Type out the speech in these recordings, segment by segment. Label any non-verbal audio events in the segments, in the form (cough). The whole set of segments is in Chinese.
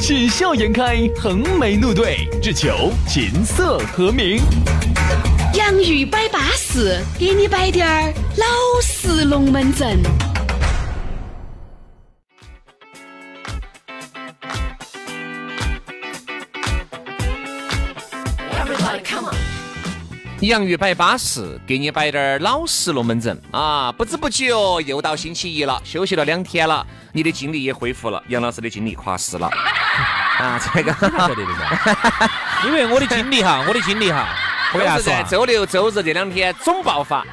喜笑颜开，横眉怒对，只求琴瑟和鸣。洋芋摆巴士，给你摆点儿老式龙门阵。洋芋摆巴适，给你摆点儿老实龙门阵啊！不知不觉又到星期一了，休息了两天了，你的精力也恢复了，杨老师的精力垮死了 (laughs) 啊！这个晓得的噻，(laughs) 因为我的精力哈，(laughs) 我的精力哈，都是在周六周日这两天总爆发。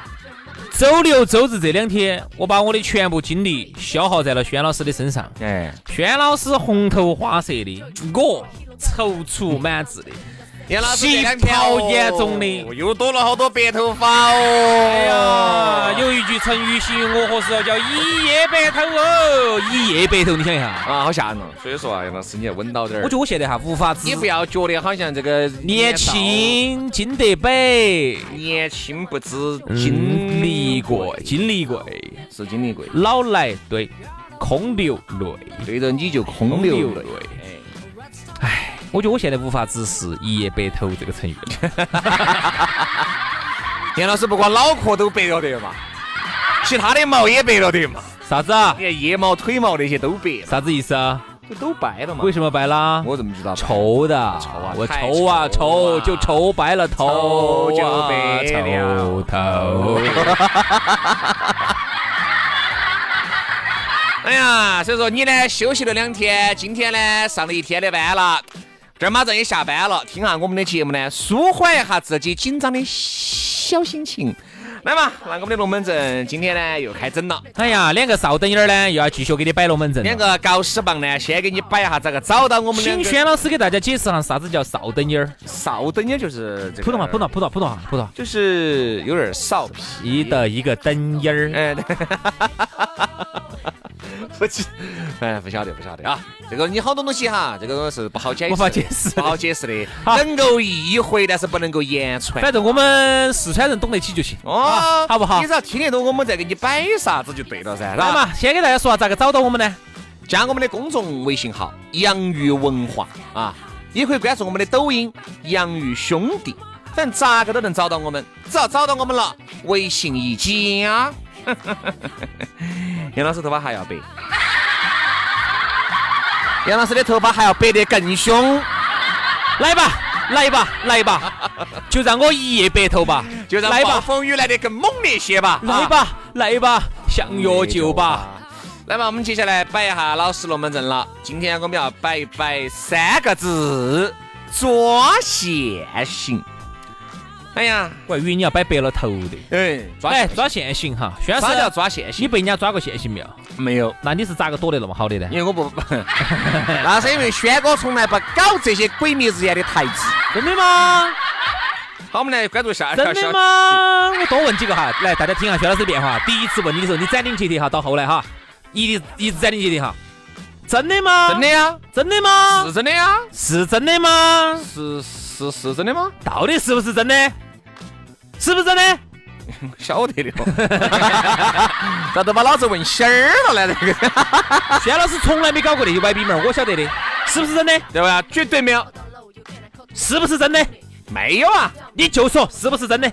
周六周日这两天，我把我的全部精力消耗在了轩老师的身上。哎，轩老师红头花色的，我踌躇满志的，杨老师气这两天泡严重的哦又多了好多白头发哦。哎呀，有一句成语形容我合适了，叫一夜白头哦，一夜白头，你想一下。啊，好吓人哦！所以说啊，杨老师你要稳到点儿。我觉得我现在哈无法自你不要觉得好像这个年轻经得北，年轻不知经经历历贵，经历过，是经历过，老来对，空流泪。对着你就空流泪。我觉得我现在无法直视“一夜白头”这个成语了。(laughs) 杨老师不光脑壳都白了的嘛，其他的毛也白了的嘛。啥子啊？你看腋毛、腿毛那些都白了，啥子意思啊？就都白了嘛。为什么白啦？我怎么知道？抽的，抽啊我太抽啊抽啊抽，就抽白了头抽就啊白了抽头。(laughs) 哎呀，所以说你呢休息了两天，今天呢上了一天的班了，这儿马上也下班了，听下我们的节目呢，舒缓一下自己紧张的小心情。来嘛，那我们的龙门阵今天呢又开整了。哎呀，两个少等一儿呢，又要继续给你摆龙门阵。两个搞屎棒呢，先给你摆一下咋个找到我们。请轩老师给大家解释下啥子叫少等一儿。少等点就是这个普通话，普通话，普通话，普通话，普通话。就是有点少皮。的一个灯音儿。哎，对 (laughs) 不记，哎，不晓得，不晓得啊。这个你好多东西哈，这个是不好解释，无法解释不好解释的，能够意会，但是不能够言传。反正我们四川人懂得起就行。哦，好不好你只要听得懂，我们再给你摆啥子就对了噻。来，嘛，先给大家说下咋个找到我们呢？加我们的公众微信号“洋芋文化”啊，也可以关注我们的抖音“洋芋兄弟”，反正咋个都能找到我们。只要找到我们了，微信一加，(laughs) 杨老师头发还要白，杨老师的头发还要白得更凶，来吧，来吧，来吧，就让我一夜白头吧。就让来吧暴风雨来得更猛烈些吧。啊来吧，来吧，相约就吧。来吧，我们接下来摆一下老实龙门阵了。今天我们要摆一摆三个字：抓现行。哎呀，我还以为你要摆白了头的。哎，抓哎，现抓现行哈，轩老师啥叫抓现行你？被人家抓过现行没有？没有，那你是咋个躲得那么好的呢？因为我不，(laughs) 那是因为轩哥从来不搞这些鬼迷日眼的台词。真的吗？好，我们来关注下一条真的。吗？我多问几个哈，来，大家听下薛老师的变化。第一次问你的时候，你斩钉截铁哈，到后来哈，一直一直斩钉截铁哈。真的吗？真的呀？真的吗？是真的呀？是真的吗？是是是真的吗？到底是不是真的？是不是真的？(laughs) 晓得的哦。(laughs) 咋都把老子问心儿了呢？这个 (laughs) 薛老师从来没搞过那些歪逼门，我晓得的。是不是真的？对吧？绝对没有，是不是真的？没有啊！你就说是不是真的？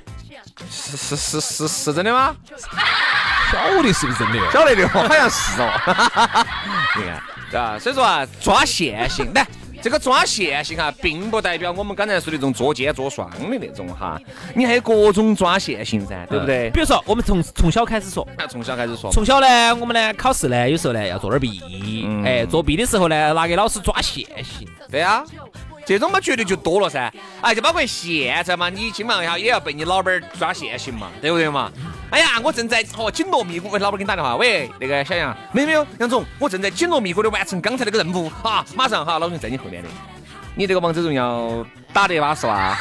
是是是是是真的吗？晓得是不是真的？晓得的哦，好像是哦。你看，对吧？所以说啊，抓现行，来，这个抓现行哈，并不代表我们刚才说的这种捉奸捉双的那种哈，你还有各种抓现行噻，对不对？比如说，我们从从小开始说，那从小开始说，从小呢，我们呢考试呢，有时候呢要做点儿弊，嗯哎，作弊的时候呢，拿给老师抓现行。对啊，这种嘛绝对就多了噻。哎，就包括现在嘛，你基本上要也要被你老板儿抓现行嘛，对不对嘛？哎呀，我正在哦紧锣密鼓，喂，老板给你打电话，喂，那个小杨，没有没有，杨总，我正在紧锣密鼓的完成刚才那个任务啊，马上哈，老总在你后面的。你这个王者荣耀打得巴适哇？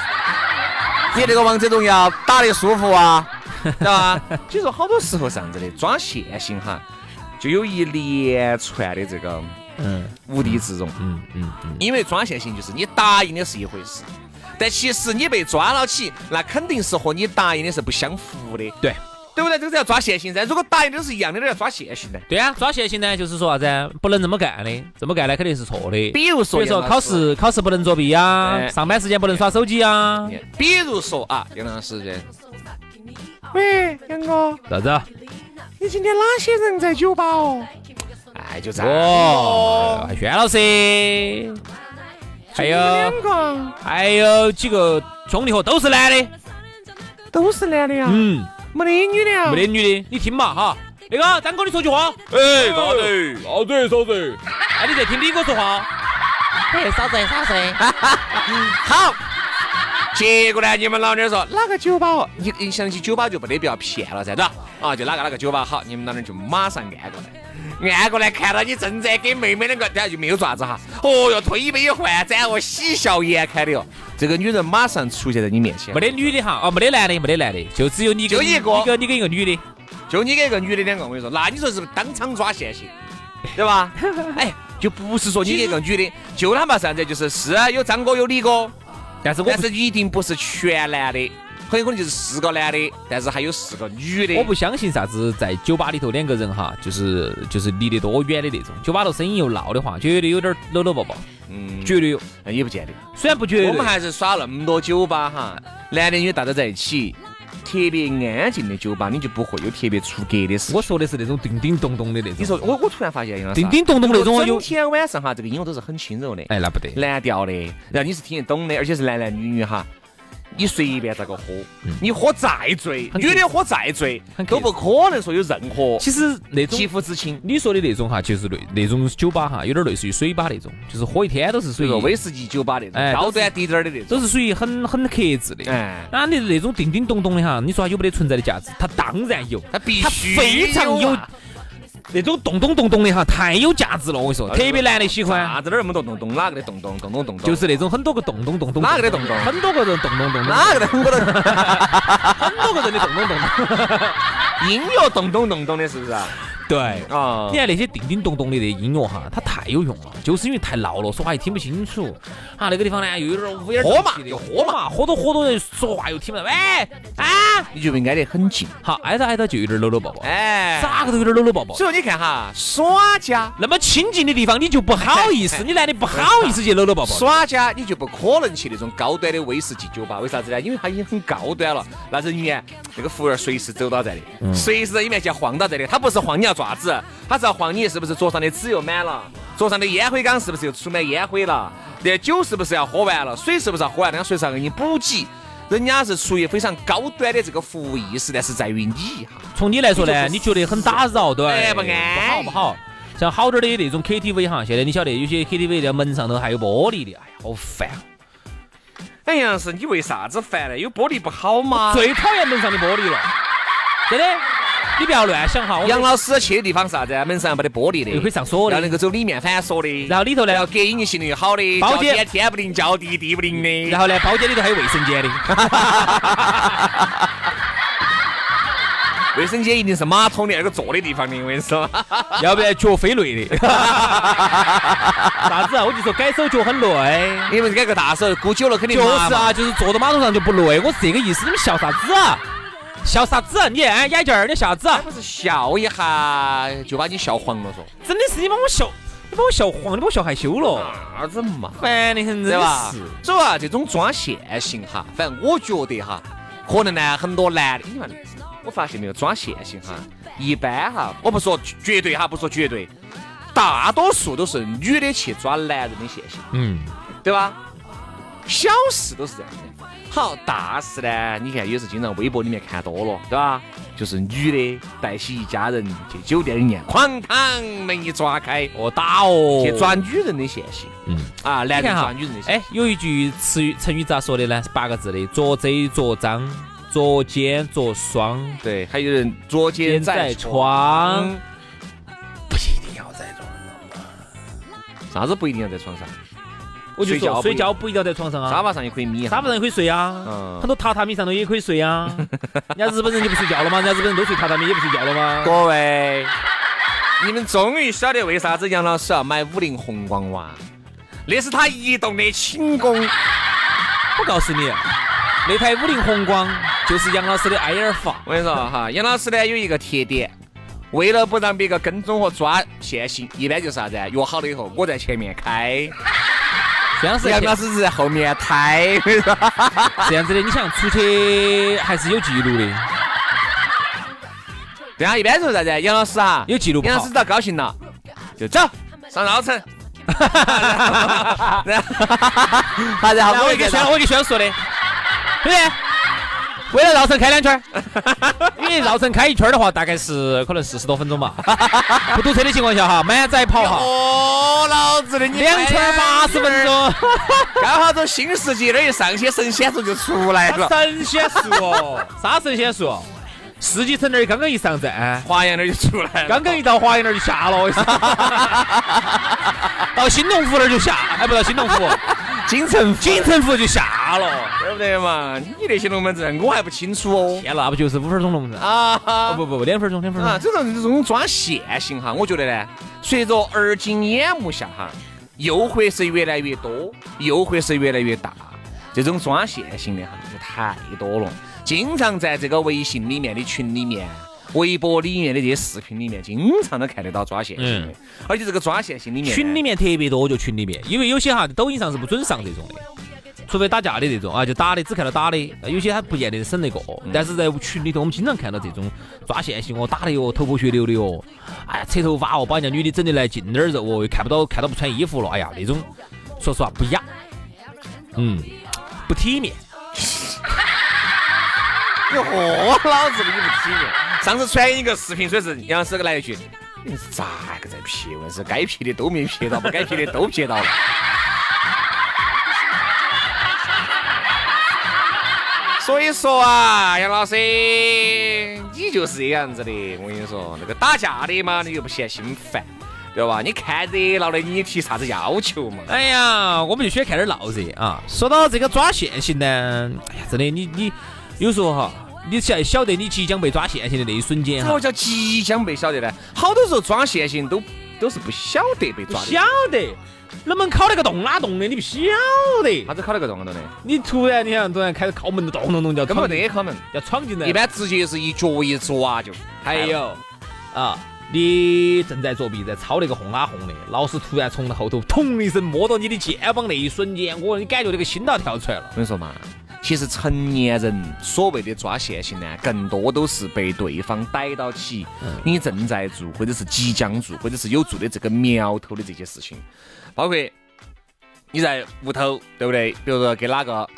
你这个王者荣耀打得舒服啊？(laughs) 知道吧？就说好多时候是这样子的，抓线性哈，就有一连串的这个嗯无地自容。嗯嗯嗯，因为抓线性就是你答应的是一回事，但其实你被抓了起，那肯定是和你答应的是不相符的，对。对不对？这个叫抓现行噻。如果答应的是一样的，都要抓现行的。对啊，抓现行呢，就是说啥子？不能这么干的，这么干呢肯定是错的。比如说，比如说考试考试不能作弊啊，哎上班时间不能耍手机啊。比如说啊，杨老师这，喂，杨哥，啥子？你今天哪些人在酒吧哦？哎，就这样。哦，轩老师，还有两个还有几个兄弟伙都是男的，都是男的呀，嗯，没得女的啊没得女的，你听嘛哈。那个张哥，你说句话。哎，啥子？啥子？啥子？哎，你在听李哥说话。哎，啥子啥子，(laughs) 好。结果呢，你们老娘说哪个酒吧哦？你你想起酒吧就没得必要骗了噻，对吧？啊，就哪个哪个酒吧好，你们老娘就马上按过来，按过来看到你正在给妹妹两个，等下就没有爪子哈。哦哟，推杯换盏哦，喜笑颜开的哟。这个女人马上出现在你面前没，得女的哈，哦，没得男的，没得男的，就只有你跟就一个你跟你跟一个女的。就你跟一个女的两个，我跟你说，那你说是不是当场抓现行，对吧？(laughs) 哎，就不是说你跟一个女的，就哪怕是这样子，就是是啊有张哥有李哥，但是我但是一定不是全男的，很有可能就是四个男的，但是还有四个女的。我不相信啥子在酒吧里头两个人哈，就是就是离得多远的那种。酒吧头声音又闹的话，绝对有点搂搂抱抱，嗯，绝对有。那也不见得。虽然不绝对，我们还是耍那么多酒吧哈，男的女的大家在一起，特别安静的酒吧，你就不会有特别出格的事。我说的是那种叮叮咚咚的那种。你说我我突然发现，杨老师啊叮叮咚咚那种有整，天晚上哈，这个音乐都是很轻柔的，哎，那不得。蓝调的，然后你是听得懂的，而且是男男女女哈。你随便咋个喝，你喝再醉，很女的喝再醉都不可能说有任何其实那种肌肤之亲。你说的那种哈，就是类那种酒吧哈，有点类似于水吧那种，就是喝一天都是属于这个威士忌酒吧那种哎高端低点儿的那种，都是属于很很克制的。哎，那你那种叮叮咚咚的哈，你说它有没得存在的价值？它当然有，它必它须非常有啊那种咚咚咚咚的哈，太有价值了。我跟你说，特别男的喜欢，啥子那么多咚咚，哪个的洞洞洞洞洞洞？就是那种很多个咚咚咚咚，哪个的咚咚很多个人咚咚咚咚，哪个的我都很多个人的咚咚咚咚。音乐咚咚咚咚的，是不是啊？对。啊你看那些叮叮咚咚的那音乐哈，它太有用了，就是因为太闹了，说话也听不清楚。啊，那个地方呢又有点乌烟瘴气的就喝嘛，喝多喝多人说话又听不到。喂，啊，你就应挨得很近。好，挨着挨着就有点搂搂抱抱，哎，咋个都有点搂搂抱抱。所以你看哈，耍家。那么亲近的地方你就不好意思，(laughs) 你男的不好意思去搂搂抱抱。耍家你就不可能去那种高端的威士忌酒吧，为啥子呢？因为它已经很高端了，那人员那个服务员随时走到这里，随时在你面前晃到这里。他不是晃你要爪子，他是要晃你是不是桌上的纸又满了，桌上的烟灰缸是不是又出满烟灰了，那酒是不是要喝完了，水是不是要喝完了，他随时要给你补给。人家是出于非常高端的这个服务意识，但是在于你哈，从你来说呢，你你觉得很打扰，对？哎不安不好不好。像好点儿的那种 KTV 哈，现在你晓得有些 KTV 的门上头还有玻璃的，哎呀，好烦啊！哎呀，是你为啥子烦呢？有玻璃不好吗？最讨厌门上的玻璃了，真的。你不要乱想哈，杨老师去的地方是啥子？门上没得玻璃的，又可以上锁的要能够走里面反锁的，然后里头呢要隔音性能又好的，包间天天不灵，叫地地不灵的。然后呢，包间里头还有卫生间的，卫生间一定是马桶的那个坐的地方的，我跟你说。(laughs) 要不然脚飞累的。(laughs) 啥子啊？我就说改手脚很累。你们改个大手，估久了肯定就是啊，就是坐到马桶上就不累，我是这个意思。你们笑啥子啊？笑啥子啊？你哎，眼镜儿，你笑啥子啊？不是笑一下就把你笑黄了，嗦真的是你把我笑，你把我笑黄，你把我笑害羞了，啥子嘛？烦的很，真对吧是。？所以啊，这种抓线性哈，反正我觉得哈，可能呢很多男的，你看，我发现没有，抓线性哈，一般哈，我不说绝对哈，不说绝对，大多数都是女的去抓男人的线性，嗯，对吧？小事都是这样的。好，大事呢，你看也是经常微博里面看多了，对吧？就是女的带起一家人去酒店里面，哐当门一抓开，哦打哦，去抓女人的现行。嗯。啊，男人抓女人的线性。哎，有一句词语成语咋说的呢？是八个字的：捉贼捉赃，捉奸捉双，对，还有人捉奸在床，不一定要在床上啥子不一定要在床上？我就说睡觉不一定要在床上啊，沙发上也可以眯。沙发上也可以睡啊，嗯很多榻榻米上头也可以睡啊。人家日本人就不睡觉了吗？人家日本人都睡榻榻米，也不睡觉了吗？各位，你们终于晓得为啥子杨老师要买五菱宏光哇？那是他移动的寝宫。我告诉你，那台五菱宏光就是杨老师的埃尔法。我跟你说哈，杨老师呢有一个特点，为了不让别个跟踪和抓现行，一般就是啥子啊？约好了以后，我在前面开，这样是杨老师是在后面抬。我跟你说这样子的，你想出去还是有记录的，对啊，一般说啥子？杨老师啊，有记录杨老师只要高兴了，就走上绕城。然后，好，然然后后我就在我给轩，我给轩说的，对不对？为了绕城开两圈儿，(laughs) 因为绕城开一圈儿的话，大概是可能四十多分钟吧。不堵车的情况下哈，满载跑哈，哦，老子的你两圈八十分钟。刚好走新世纪那儿一上去，神仙树就出来了。神仙树哦，(laughs) 啥神仙树？世纪城那儿刚刚一上站，华阳那儿就出来了。刚刚一到华阳那儿就下了，(laughs) 到新龙湖那儿就下，还，不到新龙湖，京城锦城湖就下了。对不对嘛？你那些龙门阵我还不清楚哦。天，那不就是五分钟龙门阵？啊哦不不不，两分钟，两分钟啊，钟。这种这种抓线性哈，我觉得呢，随着而今眼目下哈，诱惑是越来越多，诱惑是越来越大。这种抓线性的哈，就太多了。经常在这个微信里面的群里面、微博里面的这些视频里面，经常都看得到抓现行的。而且这个抓现行里面，群里面特别多，就群里面，因为有些哈抖音上是不准上这种的，除非打架的这种啊，就打的只看到打的，有些他不见得审那个。但是在群里头，我们经常看到这种抓现行哦，打的哟，头破血流的哟，哎呀，扯头发哦，把人家女的整的来劲点儿肉哦，又看不到看到不穿衣服了，哎呀，那种说实话不雅，嗯，不体面。你喝老子的，你不体面。上次传一个视频，说是杨老师给来一句：“你是咋个在撇？问是该撇的都没撇到，不该撇的都撇到了。(laughs) ”所以说啊，杨老师，你就是这样子的。我跟你说，那个打架的嘛，你又不嫌心烦，对吧？你看热闹的，你提啥子要求嘛？哎呀，我们就喜欢看点闹热啊。说到这个抓现行呢，哎呀，真的，你你有时候哈，你晓晓得你即将被抓现行的那一瞬间哈什么，叫即将被晓得呢？好多时候抓现行都都是不晓得被抓的。晓得，能不能考那个洞哪洞的，你不晓得。啥子考那个洞洞的？你突然你看突然开始敲门的咚咚咚叫根本没得考门，要闯进来，一般直接是一脚一抓就。还有啊，你正在作弊，在抄那个轰啊轰的，老师突然从后头咚一声摸到你的肩膀那一瞬间，我你感觉那个心都要跳出来了。我跟你说嘛，其实成年人所谓的抓现行呢，更多都是被对方逮到起你正在做，或者是即将做，或者是有做的这个苗头的这些事情，包括你在屋头，对不对？比如说跟哪个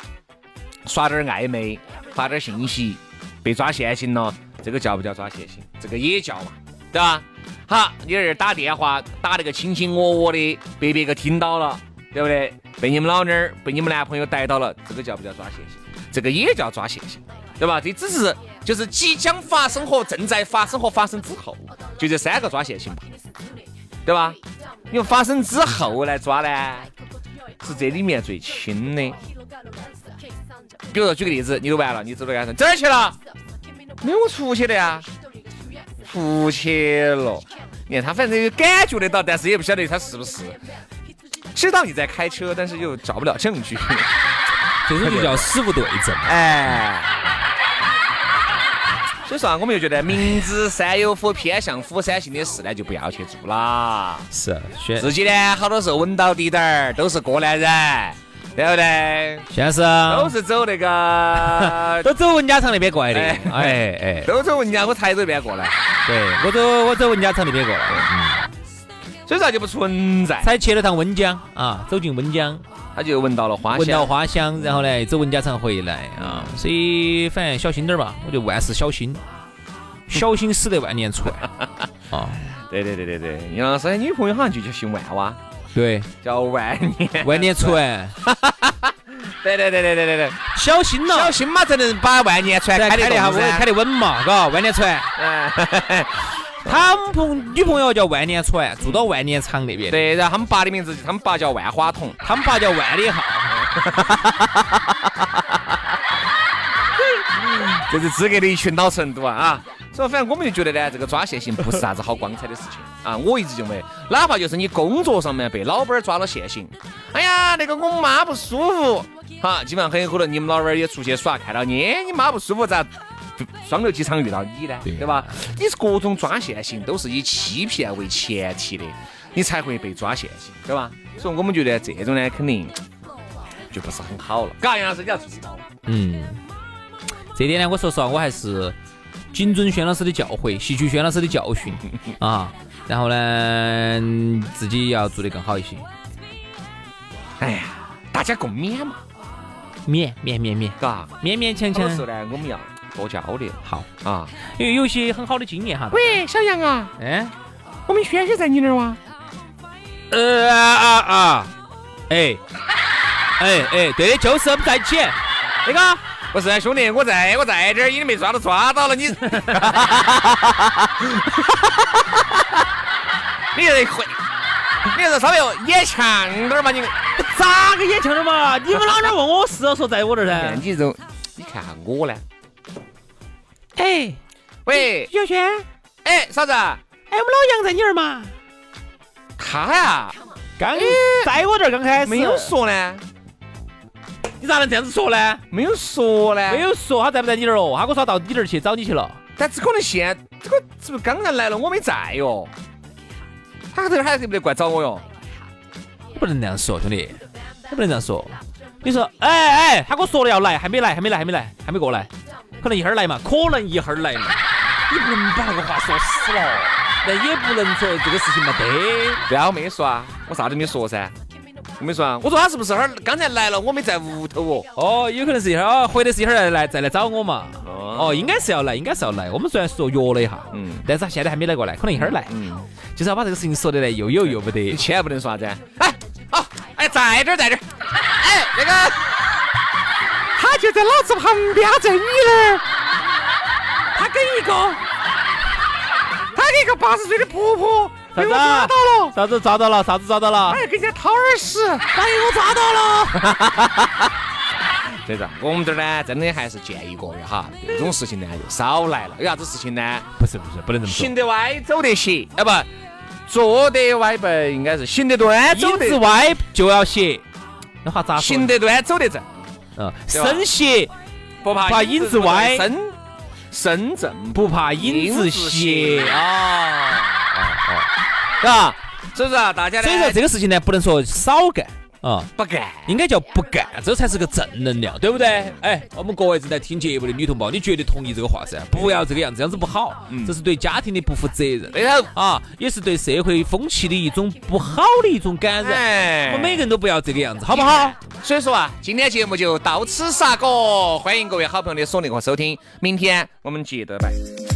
耍点儿暧昧，发点儿信息，被抓现行了，这个叫不叫抓现行？这个也叫嘛，对吧？好，你在这儿打电话打那个卿卿我我的，被别个听到了，对不对？被你们老娘儿、被你们男朋友逮到了，这个叫不叫抓线性？这个也叫抓现行，对吧？这只是就是即将发生和正在发生和发生之后，就这三个抓现行吧，对吧？因为发生之后来抓呢，是这里面最轻的。比如说举个例子，你都完了，你走到街上，这儿去了？没有，出去的呀。出去了，你看他反正有感觉得到，但是也不晓得他是不是知道你在开车，但是又找不了证据。这种就叫死无对证。哎，所以说啊，我们又觉得明知山有虎，偏向虎山行的事呢，就不要去做啦。是，选自己呢，好多时候稳到底点儿，都是过来人，对不对？现在是都是走那个，(laughs) 都走文家场那边过来的。哎哎哎，(laughs) 都走文家我台州那边过来，对我走我走文家场那边过来，嗯，所以说就不存在。才去了趟温江啊，走进温江，他就闻到了花香闻到，花香，然后呢走文家场回来啊，所以反正小心点儿吧，我觉得万事小心，小心驶得万年船啊。对对对对对，杨老师的女朋友好像就叫姓万哇，对，叫万年。万年船，(laughs) 对对对对对对对，小心了，小心嘛才能把万年船开开得开得稳嘛，嘎，万年船。哎，(laughs) 他们朋女朋友叫万年船，住到万年场那边。，对，然后他们爸的名字，他们爸叫万花筒。他们爸叫万里号。这是资格的一群老成都啊啊！所以反正我们就觉得呢，这个抓现行不是啥子好光彩的事情啊。我一直认为，哪怕就是你工作上面被老板儿抓了现行，哎呀，那个我妈不舒服，哈，基本上很有可能你们老板儿也出去耍，看到你，哎你妈不舒服咋？双流机场遇到你呢，对吧？你是各种抓现行都是以欺骗为前提的，你才会被抓现行，对吧？所以我们觉得这种呢，肯定就不是很好了。嘎，杨老师你要注意到。嗯，这点呢，我说实话，我还是谨遵轩老师的教诲，吸取轩老师的教训 (laughs) 啊。然后呢，自己要做得更好一些。哎呀，大家共勉嘛，勉勉勉勉，嘎。勉勉强强的时候呢，我们要多交流好，啊。因为有些很好的经验哈。喂，小杨啊，哎，我们轩轩在你那儿哇？呃啊啊啊，哎，哎哎，对的，就是我们在一起。那个，不是兄弟，我在我在这儿，你没抓到，抓到了你。(laughs) 你这会，你这稍微眼强点儿嘛，你。咋个眼强点嘛？你们老娘问我是要说在我这儿噻。你这种，你看下我呢。哎，喂，小轩，哎，嫂子，哎，我们老杨在你这儿嘛？他呀，刚在我这儿刚开始没有，说呢，你咋能这样子说呢？没有说呢，没。有说他在不在你那儿哦，他跟我说他到你那儿去找你去了。但只可能现这个是不是刚才来了，我没在哟。他这儿还得不得过来找我哟？你不能那样说，兄弟，你不能这样说。你说，哎哎，他跟我说了要来，还没来，还没来，还没来，还没过来，可能一会儿来嘛，可能一会儿来嘛。你不能把那个话说死了，那也不能说这个事情没得。对啊，我没说啊，我啥都没说噻，我没说啊。我说他是不是哈儿刚才来了，我没在屋头哦。哦，有可能是一会儿，哦，回来是一会儿来来再来找我嘛。哦哦，应该是要来，应该是要来。我们虽然说约了一下，嗯但是他现在还没来过来，可能一会儿来。嗯，就是要把这个事情说的来，又有又不得你。千万不能说啥子。哎，好，哎，在这儿，在这儿。哎，那个，他就在老子旁边，在你那儿。他跟一个，他跟一个八十岁的婆婆被我抓到了。啥子抓到了？啥子抓到了？哎，跟人家掏耳屎，把我抓到了。(laughs) 这个我们这儿呢，真的还是建议各位哈，这种事情呢就少来了。有啥子事情呢？不是不是，不能这么说。行得歪，走得斜，啊不，坐得歪不应该是行得端，走得歪就要斜，那话咋说？行得端，走得正，身斜不怕怕影子歪。身身正不怕影子斜啊。啊，是吧？所以说啊，大家，所以说这个事情呢，不能说少干啊。不干。应该叫不干，这才是个正能量，对不对？哎，我们各位正在听节目的女同胞，你绝对同意这个话噻？不要这个样子，这样子不好，这是对家庭的不负责任对头，啊，也是对社会风气的一种不好的一种感染。哎我们每个人都不要这个样子，好不好？所以说啊，今天节目就到此杀过，欢迎各位好朋友的锁定和收听，明天我们接着拜。